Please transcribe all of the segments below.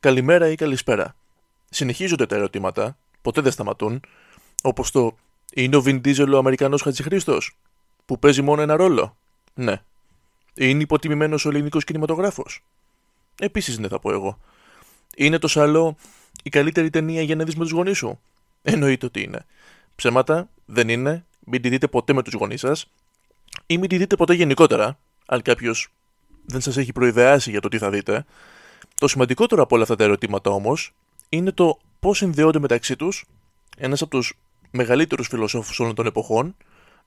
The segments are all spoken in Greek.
καλημέρα ή καλησπέρα. Συνεχίζονται τα ερωτήματα, ποτέ δεν σταματούν, όπως το Είναι ο Vin Diesel ο Αμερικανός Χατζηχρήστο, που παίζει μόνο ένα ρόλο. Ναι. Είναι υποτιμημένος ο ελληνικός κινηματογράφος. Επίσης ναι, θα πω εγώ. Είναι το σαλό η καλύτερη ταινία για να δει με τους γονείς σου. Εννοείται ότι είναι. Ψέματα δεν είναι. Μην τη δείτε ποτέ με τους γονείς σας. Ή μην τη δείτε ποτέ γενικότερα, αν κάποιος δεν σας έχει προειδεάσει για το τι θα δείτε. Το σημαντικότερο από όλα αυτά τα ερωτήματα όμως είναι το πώς συνδέονται μεταξύ τους ένας από τους μεγαλύτερους φιλοσόφους όλων των εποχών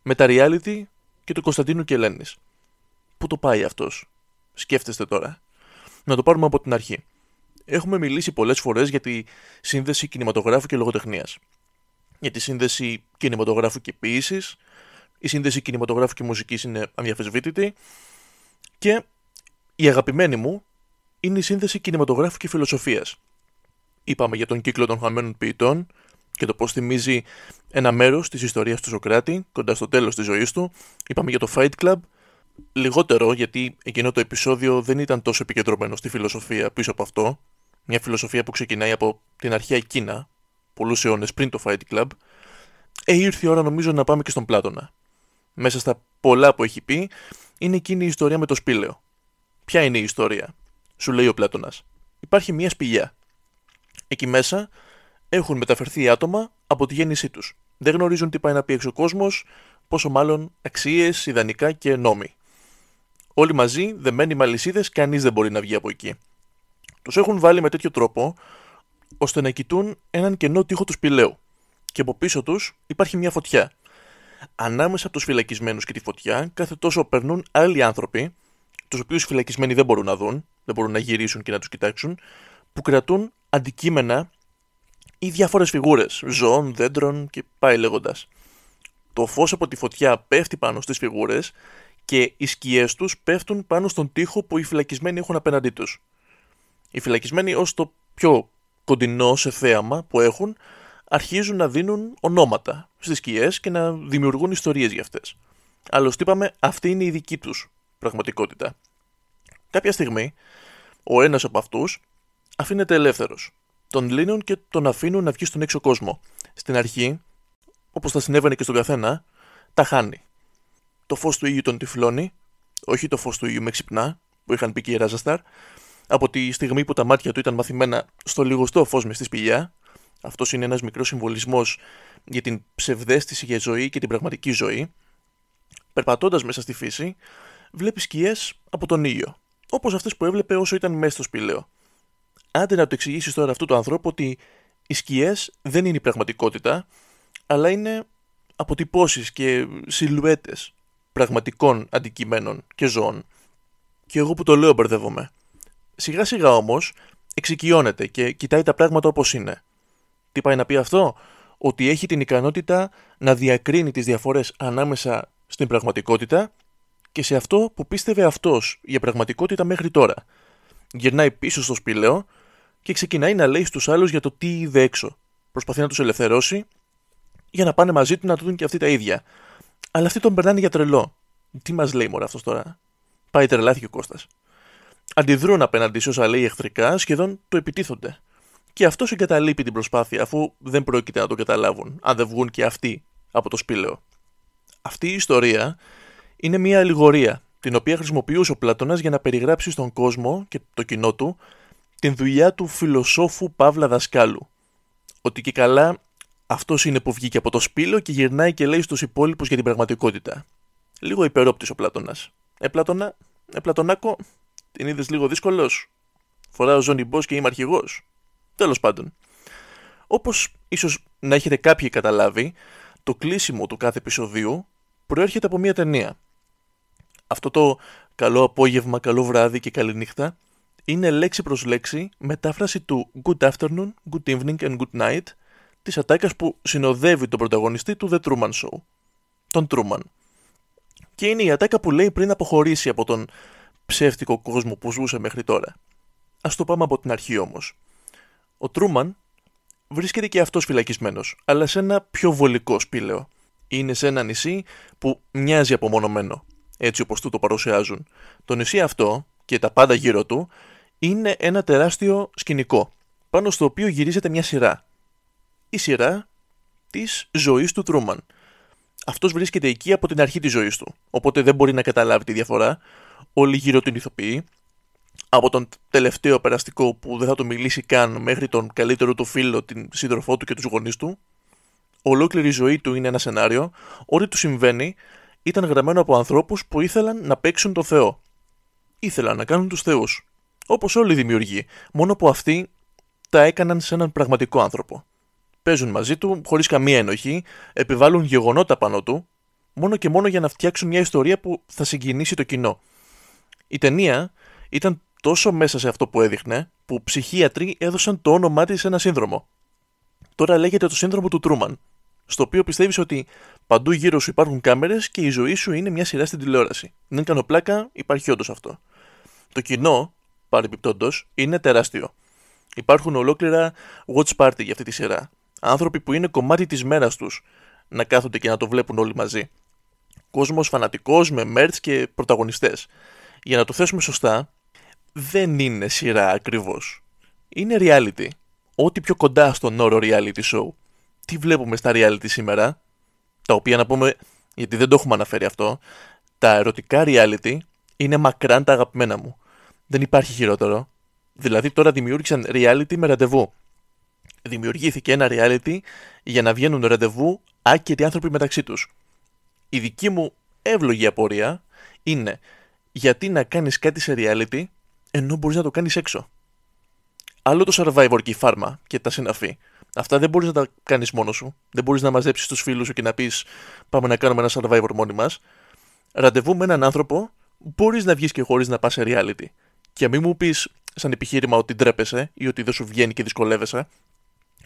με τα reality και του Κωνσταντίνου Κελένη. Πού το πάει αυτός, σκέφτεστε τώρα. Να το πάρουμε από την αρχή. Έχουμε μιλήσει πολλές φορές για τη σύνδεση κινηματογράφου και λογοτεχνίας. Για τη σύνδεση κινηματογράφου και ποιήσης. Η σύνδεση κινηματογράφου και μουσικής είναι αδιαφεσβήτητη. Και η αγαπημένη μου είναι η σύνδεση κινηματογράφου και φιλοσοφίας. Είπαμε για τον κύκλο των χαμένων ποιητών και το πώς θυμίζει ένα μέρος της ιστορίας του Σοκράτη κοντά στο τέλος της ζωής του. Είπαμε για το Fight Club. Λιγότερο γιατί εκείνο το επεισόδιο δεν ήταν τόσο επικεντρωμένο στη φιλοσοφία πίσω από αυτό. Μια φιλοσοφία που ξεκινάει από την αρχαία Κίνα, πολλούς αιώνες πριν το Fight Club. Ε, ήρθε η ώρα νομίζω να πάμε και στον Πλάτωνα. Μέσα στα πολλά που έχει πει, είναι εκείνη η ιστορία με το σπήλαιο. Ποια είναι η ιστορία, σου λέει ο Πλάτωνας. Υπάρχει μια σπηλιά. Εκεί μέσα έχουν μεταφερθεί άτομα από τη γέννησή τους. Δεν γνωρίζουν τι πάει να πει έξω ο κόσμος, πόσο μάλλον αξίες, ιδανικά και νόμοι. Όλοι μαζί, δεμένοι με αλυσίδε, κανείς δεν μπορεί να βγει από εκεί. Τους έχουν βάλει με τέτοιο τρόπο, ώστε να κοιτούν έναν κενό τείχο του σπηλαίου. Και από πίσω τους υπάρχει μια φωτιά. Ανάμεσα από τους φυλακισμένους και τη φωτιά, κάθε τόσο περνούν άλλοι άνθρωποι, τους οποίους οι φυλακισμένοι δεν μπορούν να δουν, δεν μπορούν να γυρίσουν και να τους κοιτάξουν, που κρατούν αντικείμενα ή διάφορες φιγούρες, ζώων, δέντρων και πάει λέγοντας. Το φως από τη φωτιά πέφτει πάνω στις φιγούρες και οι σκιές τους πέφτουν πάνω στον τοίχο που οι φυλακισμένοι έχουν απέναντί τους. Οι φυλακισμένοι ως το πιο κοντινό σε θέαμα που έχουν αρχίζουν να δίνουν ονόματα στις σκιές και να δημιουργούν ιστορίες για αυτές. Άλλωστε είπαμε αυτή είναι η δική τους πραγματικότητα. Κάποια στιγμή ο ένας από αυτούς αφήνεται ελεύθερος τον λύνουν και τον αφήνουν να βγει στον έξω κόσμο. Στην αρχή, όπως θα συνέβαινε και στον καθένα, τα χάνει. Το φως του ήλιου τον τυφλώνει, όχι το φως του ήλιου με ξυπνά, που είχαν πει και οι Ράζασταρ, από τη στιγμή που τα μάτια του ήταν μαθημένα στο λιγοστό φως μες στη σπηλιά. Αυτός είναι ένας μικρός συμβολισμός για την ψευδέστηση για ζωή και την πραγματική ζωή. Περπατώντας μέσα στη φύση, βλέπει σκιές από τον ήλιο, όπως αυτές που έβλεπε όσο ήταν μέσα στο σπηλαίο άντε να το εξηγήσεις τώρα αυτού του ανθρώπου ότι οι σκιές δεν είναι η πραγματικότητα, αλλά είναι αποτυπώσεις και σιλουέτες πραγματικών αντικειμένων και ζώων. Και εγώ που το λέω μπερδεύομαι. Σιγά σιγά όμως εξοικειώνεται και κοιτάει τα πράγματα όπως είναι. Τι πάει να πει αυτό; Ότι έχει την ικανότητα να διακρίνει τις διαφορές ανάμεσα στην πραγματικότητα και σε αυτό που πίστευε αυτός για πραγματικότητα μέχρι τώρα. Γυρνάει πίσω στο σπήλαιο και ξεκινάει να λέει στους άλλους για το τι είδε έξω. Προσπαθεί να τους ελευθερώσει για να πάνε μαζί του να του δουν και αυτοί τα ίδια. Αλλά αυτοί τον περνάνε για τρελό. Τι μας λέει μωρέ αυτός τώρα; Πάει τρελάθηκε ο Κώστας. Αντιδρούν απέναντι σε όσα λέει εχθρικά, σχεδόν το επιτίθονται. Και αυτός εγκαταλείπει την προσπάθεια, αφού δεν πρόκειται να το καταλάβουν, αν δεν βγουν και αυτοί από το σπήλαιο. Αυτή η ιστορία είναι μια αλληγορία, την οποία χρησιμοποιούσε ο Πλάτωνας για να περιγράψει στον κόσμο και το κοινό του την δουλειά του φιλοσόφου Παύλα Δασκάλου. Ότι και καλά αυτός είναι που βγήκε από το σπήλο και γυρνάει και λέει στους υπόλοιπους για την πραγματικότητα. Λίγο υπερόπτης ο Πλάτονα. Ε, Πλάτωνα, ε, Πλατωνάκο, την είδες λίγο δύσκολος; Φοράω ζώνη μπός και είμαι αρχηγός. Τέλος πάντων. Όπως ίσως να έχετε κάποιοι καταλάβει, το κλείσιμο του κάθε επεισοδίου προέρχεται από μια ταινία. Αυτό το καλό απόγευμα, καλό βράδυ και καλή νύχτα είναι λέξη προς λέξη μετάφραση του Good afternoon, good evening and good night της ατάκας που συνοδεύει τον πρωταγωνιστή του The Truman Show, τον Truman. Και είναι η ατάκα που λέει πριν αποχωρήσει από τον ψεύτικο κόσμο που ζούσε μέχρι τώρα. Ας το πάμε από την αρχή όμως. Ο Τρούμαν βρίσκεται και αυτός φυλακισμένος, αλλά σε ένα πιο βολικό σπήλαιο. Είναι σε ένα νησί που μοιάζει απομονωμένο, έτσι όπως του το παρουσιάζουν. Το νησί αυτό και τα πάντα γύρω του είναι ένα τεράστιο σκηνικό πάνω στο οποίο γυρίζεται μια σειρά. Η σειρά της ζωής του Τρούμαν. Αυτός βρίσκεται εκεί από την αρχή της ζωής του, οπότε δεν μπορεί να καταλάβει τη διαφορά. Όλοι γύρω την ηθοποιεί, από τον τελευταίο περαστικό που δεν θα του μιλήσει καν μέχρι τον καλύτερο του φίλο, την σύντροφό του και τους γονείς του. Ολόκληρη η ζωή του είναι ένα σενάριο, ό,τι του συμβαίνει ήταν γραμμένο από ανθρώπους που ήθελαν να παίξουν το Θεό. Ήθελαν να κάνουν τους θεούς. Όπως όλοι οι δημιουργοί, μόνο που αυτοί τα έκαναν σε έναν πραγματικό άνθρωπο. Παίζουν μαζί του χωρίς καμία ενοχή, επιβάλλουν γεγονότα πάνω του, μόνο και μόνο για να φτιάξουν μια ιστορία που θα συγκινήσει το κοινό. Η ταινία ήταν τόσο μέσα σε αυτό που έδειχνε, που ψυχίατροι έδωσαν το όνομά της σε ένα σύνδρομο. Τώρα λέγεται το σύνδρομο του Τρούμαν, στο οποίο πιστεύεις ότι παντού γύρω σου υπάρχουν κάμερες και η ζωή σου είναι μια σειρά στην τηλεόραση. Δεν κάνω πλάκα, υπάρχει όντως αυτό. Το κοινό, παρεμπιπτόντως, είναι τεράστιο. Υπάρχουν ολόκληρα watch party για αυτή τη σειρά. Άνθρωποι που είναι κομμάτι της μέρας τους να κάθονται και να το βλέπουν όλοι μαζί. Κόσμος φανατικός με merch και πρωταγωνιστές. Για να το θέσουμε σωστά, δεν είναι σειρά ακριβώς. Είναι reality. Ό,τι πιο κοντά στον όρο reality show. Τι βλέπουμε στα reality σήμερα, τα οποία να πούμε, γιατί δεν το έχουμε αναφέρει αυτό, τα ερωτικά reality είναι μακράν τα αγαπημένα μου. Δεν υπάρχει χειρότερο. Δηλαδή τώρα δημιούργησαν reality με ραντεβού. Δημιουργήθηκε ένα reality για να βγαίνουν ραντεβού άκυροι άνθρωποι μεταξύ τους. Η δική μου εύλογη απορία είναι γιατί να κάνεις κάτι σε reality ενώ μπορείς να το κάνεις έξω; Άλλο το Survivor και η φάρμα και τα συναφή. Αυτά δεν μπορείς να τα κάνεις μόνος σου. Δεν μπορείς να μαζέψεις τους φίλους σου και να πεις πάμε να κάνουμε ένα Survivor μόνοι μας. Ραντεβού με έναν άνθρωπο μπορείς να βγεις και χωρίς να πας σε reality. Και μην μου πεις σαν επιχείρημα ότι ντρέπεσαι ή ότι δεν σου βγαίνει και δυσκολεύεσαι.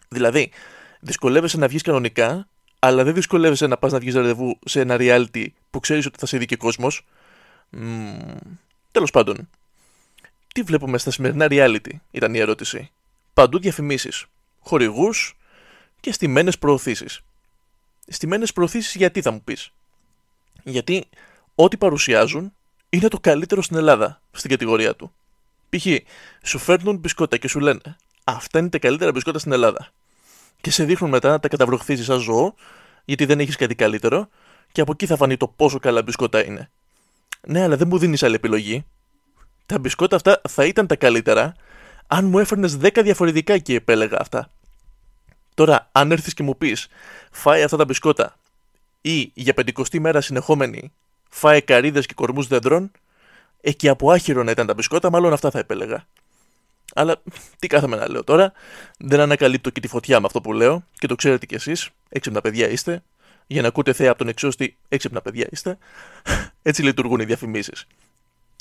Δηλαδή, δυσκολεύεσαι να βγεις κανονικά, αλλά δεν δυσκολεύεσαι να πας να βγεις ραντεβού σε ένα reality που ξέρεις ότι θα σε δει και κόσμος. Mm, Τέλος πάντων, τι βλέπουμε στα σημερινά reality, ήταν η ερώτηση. Παντού διαφημίσεις, χορηγούς και στημένε προωθήσεις. Στημένε προωθήσεις γιατί θα μου πεις; Γιατί ό,τι παρουσιάζουν είναι το καλύτερο στην Ελλάδα, στην κατηγορία του. Π.χ. σου φέρνουν μπισκότα και σου λένε Αυτά είναι τα καλύτερα μπισκότα στην Ελλάδα. Και σε δείχνουν μετά να τα καταβροχθίζει σαν ζώο, γιατί δεν έχεις κάτι καλύτερο, και από εκεί θα φανεί το πόσο καλά μπισκότα είναι. Ναι, αλλά δεν μου δίνεις άλλη επιλογή. Τα μπισκότα αυτά θα ήταν τα καλύτερα αν μου έφερνες 10 διαφορετικά και επέλεγα αυτά. Τώρα, αν έρθεις και μου πεις, φάει αυτά τα μπισκότα ή για πεντηκοστή μέρα συνεχόμενη φάει καρύδες και κορμούς δέντρων, εκεί από άχυρο να ήταν τα μπισκότα, μάλλον αυτά θα επέλεγα. Αλλά τι κάθομαι να λέω τώρα, δεν ανακαλύπτω και τη φωτιά με αυτό που λέω και το ξέρετε κι εσείς, έξυπνα παιδιά είστε, για να ακούτε θέα από τον εξώστη, έξυπνα παιδιά είστε. Έτσι λειτουργούν οι διαφημίσεις.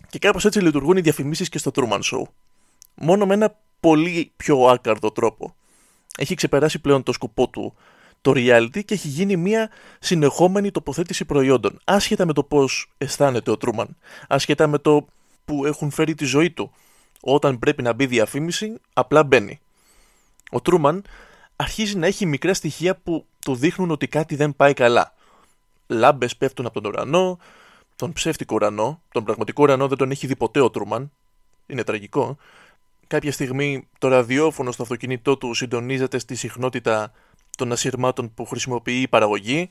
Και κάπως έτσι λειτουργούν οι διαφημίσεις και στο Truman Show. Μόνο με ένα πολύ πιο άκαρδο τρόπο. Έχει ξεπεράσει πλέον το σκοπό του το reality και έχει γίνει μια συνεχόμενη τοποθέτηση προϊόντων. Άσχετα με το πώς αισθάνεται ο Τρούμαν. Άσχετα με το που έχουν φέρει τη ζωή του. Όταν πρέπει να μπει διαφήμιση, απλά μπαίνει. Ο Τρούμαν αρχίζει να έχει μικρά στοιχεία που του δείχνουν ότι κάτι δεν πάει καλά. Λάμπες πέφτουν από τον ουρανό, τον ψεύτικο ουρανό, τον πραγματικό ουρανό δεν τον έχει δει ποτέ ο Τρούμαν. Είναι τραγικό. Κάποια στιγμή το ραδιόφωνο στο αυτοκίνητό του συντονίζεται στη συχνότητα των ασυρμάτων που χρησιμοποιεί η παραγωγή.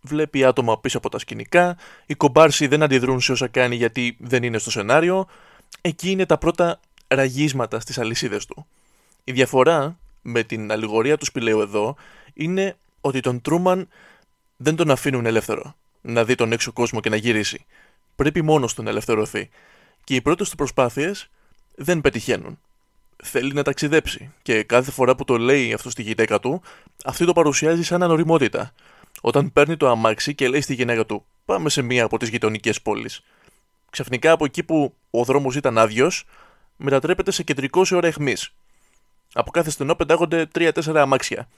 Βλέπει άτομα πίσω από τα σκηνικά. Οι κομπάρσοι δεν αντιδρούν σε όσα κάνει γιατί δεν είναι στο σενάριο. Εκεί είναι τα πρώτα ραγίσματα στις αλυσίδες του. Η διαφορά με την αλληγορία του σπηλαίου εδώ είναι ότι τον Τρούμαν δεν τον αφήνουν ελεύθερο να δει τον έξω κόσμο και να γυρίσει. Πρέπει μόνος του να ελευθερωθεί. Και οι πρώτες του προσπάθειες δεν πετυχαίνουν. Θέλει να ταξιδέψει και κάθε φορά που το λέει αυτό στη γυναίκα του, αυτή το παρουσιάζει σαν ανοριμότητα. Όταν παίρνει το αμάξι και λέει στη γυναίκα του πάμε σε μία από τις γειτονικές πόλεις. Ξαφνικά από εκεί που ο δρόμος ήταν άδειος, μετατρέπεται σε κεντρικό σε ώρα αιχμής. Από κάθε στενό πεντάγονται 3-4 αμάξια.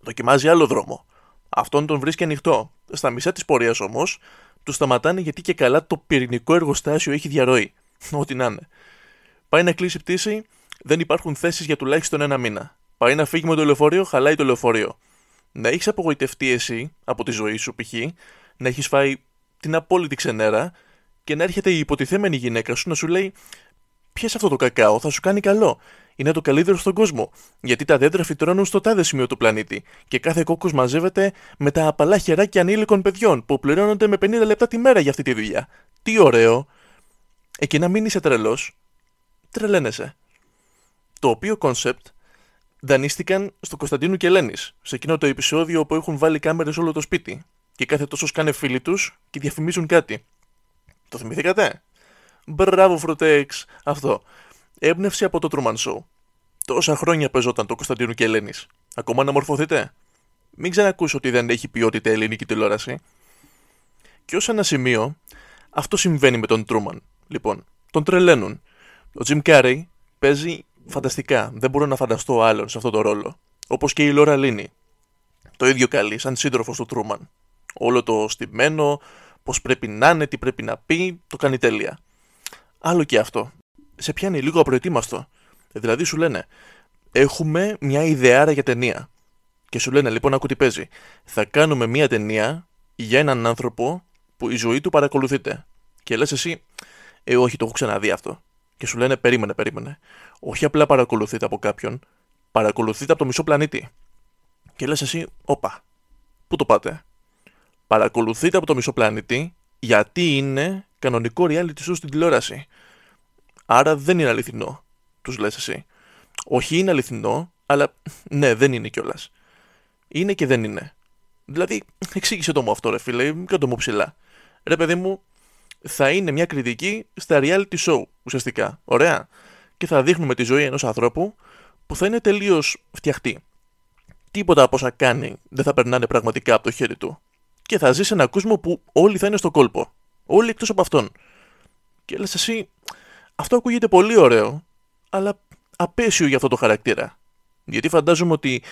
Δοκιμάζει άλλο δρόμο. Αυτόν τον βρίσκει ανοιχτό. Στα μισά της πορείας όμως, του σταματάνε γιατί και καλά το πυρηνικό εργοστάσιο έχει διαρροή. Ό,τι να είναι. Πάει να κλείσει πτήση, δεν υπάρχουν θέσεις για τουλάχιστον ένα μήνα. Πάει να φύγει με το λεωφορείο, χαλάει το λεωφορείο. Να έχεις απογοητευτεί εσύ από τη ζωή σου, π.χ., να έχεις φάει την απόλυτη ξενέρα και να έρχεται η υποτιθέμενη γυναίκα σου να σου λέει πιες αυτό το κακάο, θα σου κάνει καλό. Είναι το καλύτερο στον κόσμο. Γιατί τα δέντρα φυτρώνουν στο τάδε σημείο του πλανήτη. Και κάθε κόκκος μαζεύεται με τα απαλά χεράκια ανήλικων παιδιών που πληρώνονται με 50 λεπτά τη μέρα για αυτή τη δουλειά. Τι ωραίο! Εκεί να μην είσαι τρελός, τρελαίνεσαι. Το οποίο κόνσεπτ δανείστηκαν στο Κωνσταντίνου και Ελένης, σε εκείνο το επεισόδιο που έχουν βάλει κάμερες όλο το σπίτι και κάθε τόσος σκάνε φίλοι τους και διαφημίζουν κάτι. Το θυμηθήκατε; Μπράβο, Φροτέξ. Αυτό. Έμπνευση από το Truman Show. Τόσα χρόνια παίζονταν το Κωνσταντίνου και Ελένης. Ακόμα να μορφωθείτε; Μην ξανακούσω ότι δεν έχει ποιότητα ελληνική τηλεόραση. Και ως ένα σημείο, αυτό συμβαίνει με τον Τρούμαν. Λοιπόν, τον τρελαίνουν. Ο Τζιμ Κάρεϊ παίζει φανταστικά. Δεν μπορώ να φανταστώ άλλον σε αυτό το ρόλο. Όπως και η Λόρα Λίνη. Το ίδιο καλή, σαν σύντροφος του Τρούμαν. Όλο το στημένο, πώς πρέπει να είναι, τι πρέπει να πει, το κάνει τέλεια. Άλλο και αυτό. Σε πιάνει λίγο απροετοίμαστο. Δηλαδή σου λένε, έχουμε μια ιδεάρα για ταινία. Και σου λένε, λοιπόν, ακού τι παίζει. Θα κάνουμε μια ταινία για έναν άνθρωπο που η ζωή του παρακολουθείται. Και λες εσύ, Ε, όχι, το έχω ξαναδεί αυτό. Και σου λένε, Περίμενε, περίμενε. Όχι απλά παρακολουθείτε από κάποιον, παρακολουθείτε από το μισό πλανήτη. Και λες εσύ, Όπα, πού το πάτε. Παρακολουθείτε από το μισό πλανήτη γιατί είναι κανονικό reality show στην τηλεόραση. Άρα δεν είναι αληθινό, τους λες εσύ. Όχι είναι αληθινό, αλλά ναι, δεν είναι κιόλας. Είναι και δεν είναι. Δηλαδή, εξήγησε το μου αυτό, ρε φίλε, κάτω μου ψηλά. Ρε παιδί μου, θα είναι μια κριτική στα reality show, ουσιαστικά. Ωραία. Και θα δείχνουμε τη ζωή ενός ανθρώπου που θα είναι τελείως φτιαχτή. Τίποτα από όσα κάνει δεν θα περνάνε πραγματικά από το χέρι του. Και θα ζει σε ένα κόσμο που όλοι θα είναι στο κόλπο. Όλοι εκτός από αυτόν. Και λες εσύ, αυτό ακούγεται πολύ ωραίο, αλλά απέσιο για αυτό το χαρακτήρα. Γιατί φαντάζομαι ότι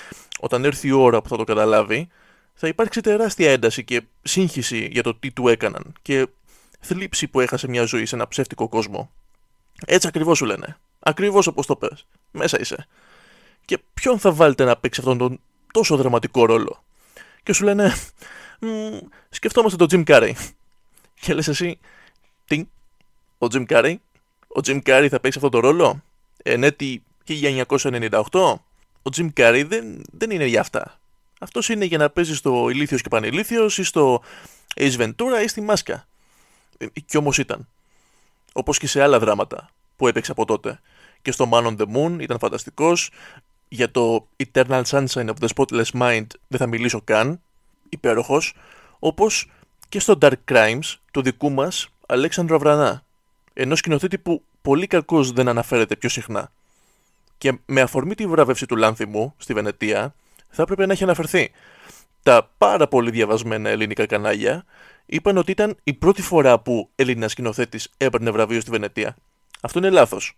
όταν έρθει η ώρα που θα το καταλάβει, θα υπάρξει τεράστια ένταση και σύγχυση για το τι του έκαναν και θλίψη που έχασε μια ζωή σε ένα ψεύτικο κόσμο. Έτσι ακριβώς σου λένε. Ακριβώς όπως το πες. Μέσα είσαι. Και ποιον θα βάλετε να παίξει αυτόν τον τόσο δραματικό ρόλο; Και σου λένε, σκεφτόμαστε τον Jim Carrey. Και λες εσύ, τι, ο Jim Carrey, ο Jim Carrey θα παίξει αυτόν τον ρόλο; Εν έτη 1998, ο Jim Carrey δεν, δεν είναι για αυτά. Αυτός είναι για να παίζει στο ηλίθιος και πανηλίθιος ή στο Ace Ventura ή στη Μάσκα. Ε, κι όμως ήταν. Όπως και σε άλλα δράματα που έπαιξε από τότε. Και στο Man on the Moon ήταν φανταστικός. Για το Eternal Sunshine of the Spotless Mind δεν θα μιλήσω καν. Υπέροχος. Όπως και στο Dark Crimes του δικού μας Αλέξανδρου Αβρανά. Ενός σκηνοθέτη που πολύ κακώς δεν αναφέρεται πιο συχνά. Και με αφορμή τη βράβευση του Λάνθιμου στη Βενετία, θα έπρεπε να έχει αναφερθεί. Τα πάρα πολύ διαβασμένα ελληνικά κανάλια είπαν ότι ήταν η πρώτη φορά που Έλληνας σκηνοθέτης έπαιρνε βραβείο στη Βενετία. Αυτό είναι λάθος.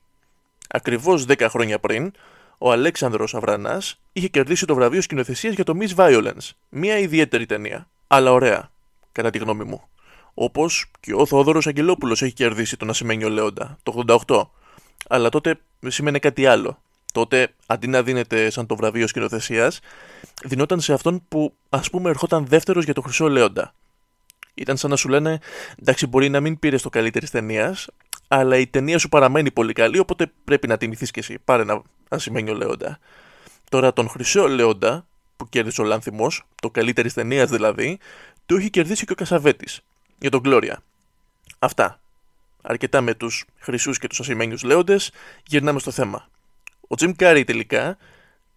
Ακριβώς 10 χρόνια πριν, ο Αλέξανδρος Αβρανάς είχε κερδίσει το βραβείο σκηνοθεσίας για το Miss Violence. Μια ιδιαίτερη ταινία. Αλλά ωραία, κατά τη γνώμη μου. Όπως και ο Θόδωρος Αγγελόπουλος έχει κερδίσει τον Ασημένιο Λέοντα το 88. Αλλά τότε σημαίνει κάτι άλλο τότε αντί να δίνεται σαν το βραβείο σκηνοθεσίας, δινόταν σε αυτόν που ας πούμε ερχόταν δεύτερος για το Χρυσό Λέοντα. Ήταν σαν να σου λένε, εντάξει, μπορεί να μην πήρες το καλύτερη ταινία, αλλά η ταινία σου παραμένει πολύ καλή, οπότε πρέπει να τιμηθείς κι εσύ. Πάρε ένα ασημένιο Λέοντα. Τώρα τον Χρυσό Λέοντα, που κέρδισε ο Λάνθιμος, το καλύτερης ταινίας δηλαδή, το έχει κερδίσει και ο Κασαβέτης για τον Γκλώρια. Αυτά. Αρκετά με τους χρυσούς και τους ασημένιους Λέοντες, γυρνάμε στο θέμα. Ο Jim Carrey τελικά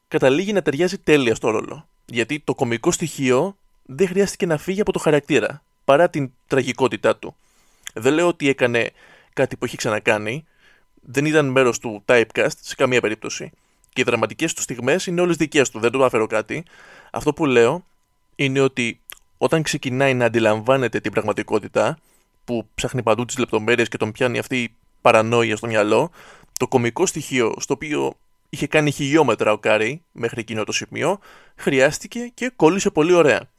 καταλήγει να ταιριάζει τέλεια στο ρόλο. Γιατί το κομικό στοιχείο δεν χρειάστηκε να φύγει από το χαρακτήρα, παρά την τραγικότητά του. Δεν λέω ότι έκανε κάτι που έχει ξανακάνει, δεν ήταν μέρος του typecast σε καμία περίπτωση. Και οι δραματικές του στιγμές είναι όλες δικές του, δεν του αφαιρώ κάτι. Αυτό που λέω είναι ότι όταν ξεκινάει να αντιλαμβάνεται την πραγματικότητα, που ψάχνει παντού τις λεπτομέρειες και τον πιάνει αυτή η παρανόια στο μυαλό, το κομικό στοιχείο στο οποίο είχε κάνει χιλιόμετρα ο Κάρεϊ μέχρι εκείνο το σημείο, χρειάστηκε και κόλλησε πολύ ωραία.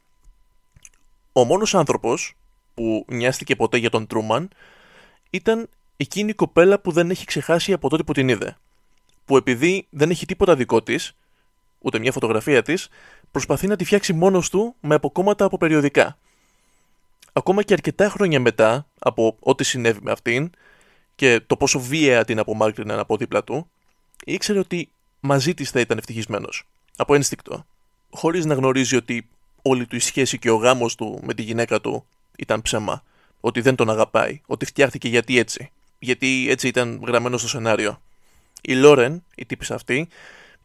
Ο μόνος άνθρωπος που νοιάστηκε ποτέ για τον Τρούμαν ήταν εκείνη η κοπέλα που δεν έχει ξεχάσει από τότε που την είδε. Που επειδή δεν έχει τίποτα δικό της, ούτε μια φωτογραφία της, προσπαθεί να τη φτιάξει μόνος του με αποκόμματα από περιοδικά. Ακόμα και αρκετά χρόνια μετά από ό,τι συνέβη με αυτήν, και το πόσο βίαια την απομάκρυναν από δίπλα του, ήξερε ότι μαζί της θα ήταν ευτυχισμένος. Από ένστικτο. Χωρίς να γνωρίζει ότι όλη του η σχέση και ο γάμος του με τη γυναίκα του ήταν ψέμα. Ότι δεν τον αγαπάει. Ότι φτιάχτηκε γιατί έτσι. Γιατί έτσι ήταν γραμμένο στο σενάριο. Η Λόρεν, η τύπη αυτή,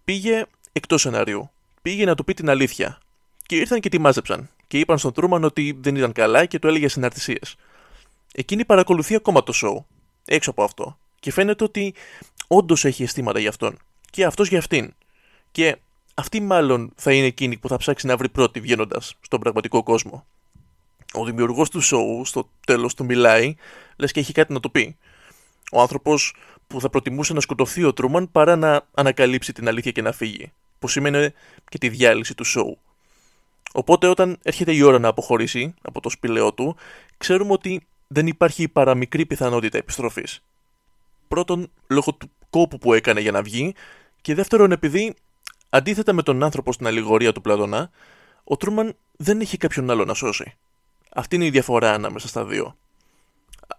πήγε εκτός σενάριου. Πήγε να του πει την αλήθεια. Και ήρθαν και τη μάζεψαν. Και είπαν στον Τρούμαν ότι δεν ήταν καλά και του έλεγε συναρτησίες. Εκείνη παρακολουθεί ακόμα το show. Έξω από αυτό. Και φαίνεται ότι όντως έχει αισθήματα για αυτόν. Και αυτός για αυτήν. Και αυτή μάλλον θα είναι εκείνη που θα ψάξει να βρει πρώτη βγαίνοντας στον πραγματικό κόσμο. Ο δημιουργός του show στο τέλος του μιλάει, λες και έχει κάτι να το πει. Ο άνθρωπος που θα προτιμούσε να σκοτωθεί ο Τρούμαν παρά να ανακαλύψει την αλήθεια και να φύγει. Που σήμαινε και τη διάλυση του show. Οπότε όταν έρχεται η ώρα να αποχωρήσει από το σπηλαιό του, ξέρουμε ότι δεν υπάρχει παραμικρή πιθανότητα επιστροφής. Πρώτον, λόγω του κόπου που έκανε για να βγει, και δεύτερον, επειδή αντίθετα με τον άνθρωπο στην αλληγορία του Πλατωνά, ο Τρούμαν δεν έχει κάποιον άλλο να σώσει. Αυτή είναι η διαφορά ανάμεσα στα δύο.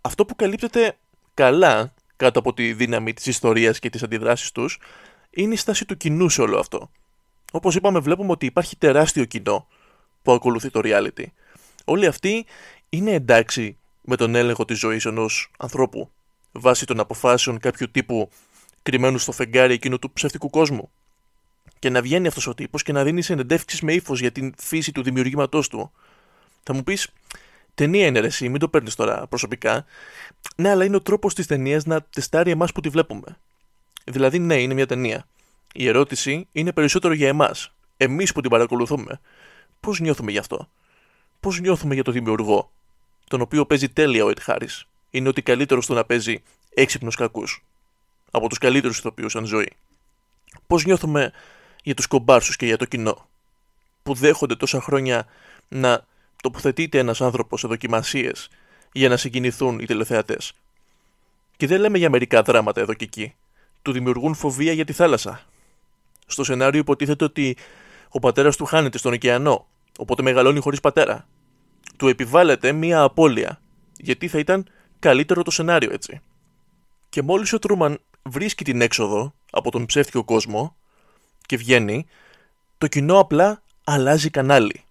Αυτό που καλύπτεται καλά κάτω από τη δύναμη της ιστορίας και τις αντιδράσεις τους είναι η στάση του κοινού σε όλο αυτό. Όπως είπαμε βλέπουμε ότι υπάρχει τεράστιο κοινό που ακολουθεί το reality. Όλοι αυτοί είναι εντάξει με τον έλεγχο της ζωής ενός ανθρώπου βάσει των αποφάσεων κάποιου τύπου κρυμμένου στο φεγγάρι εκείνου του ψεύτικου κόσμου. Και να βγαίνει αυτός ο τύπος και να δίνει συνεντεύξεις με ύφος για την φύση του δημιουργήματός του. Θα μου πεις, ταινία είναι ρε μην το παίρνεις τώρα προσωπικά. Ναι, αλλά είναι ο τρόπος της ταινίας να τεστάρει εμάς που τη βλέπουμε. Δηλαδή, ναι, είναι μια ταινία. Η ερώτηση είναι περισσότερο για εμάς. Εμείς που την παρακολουθούμε. Πώς νιώθουμε γι' αυτό; Πώς νιώθουμε για το δημιουργό, τον οποίο παίζει τέλεια ο Ετ Χάρη. Είναι ότι καλύτερος στο να παίζει έξυπνους κακούς. Από τους καλύτερους ηθοποιούς σαν ζωή. Πώς νιώθουμε για τους κομπάρσους και για το κοινό, που δέχονται τόσα χρόνια να τοποθετείται ένας άνθρωπος σε δοκιμασίες για να συγκινηθούν οι τηλεθεατές; Και δεν λέμε για μερικά δράματα εδώ και εκεί. Του δημιουργούν φοβία για τη θάλασσα. Στο σενάριο υποτίθεται ότι ο πατέρας του χάνεται στον ωκεανό, οπότε μεγαλώνει χωρίς πατέρα. Του επιβάλλεται μία απώλεια, γιατί θα ήταν καλύτερο το σενάριο έτσι. Και μόλις ο Τρούμαν βρίσκει την έξοδο από τον ψεύτικο κόσμο και βγαίνει, το κοινό απλά αλλάζει κανάλι.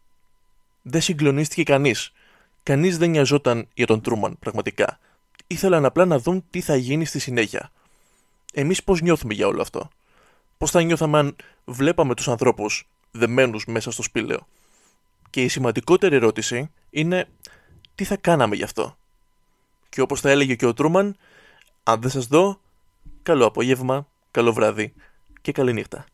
Δεν συγκλονίστηκε κανείς. Κανείς δεν νοιαζόταν για τον Τρούμαν πραγματικά. Ήθελαν απλά να δουν τι θα γίνει στη συνέχεια. Εμείς πώς νιώθουμε για όλο αυτό; Πώς θα νιώθαμε αν βλέπαμε τους ανθρώπους δεμένους μέσα στο σπήλαιο; Και η σημαντικότερη ερώτηση είναι τι θα κάναμε γι' αυτό; Και όπως θα έλεγε και ο Τρούμαν, αν δεν σας δω, καλό απόγευμα, καλό βράδυ και καλή νύχτα.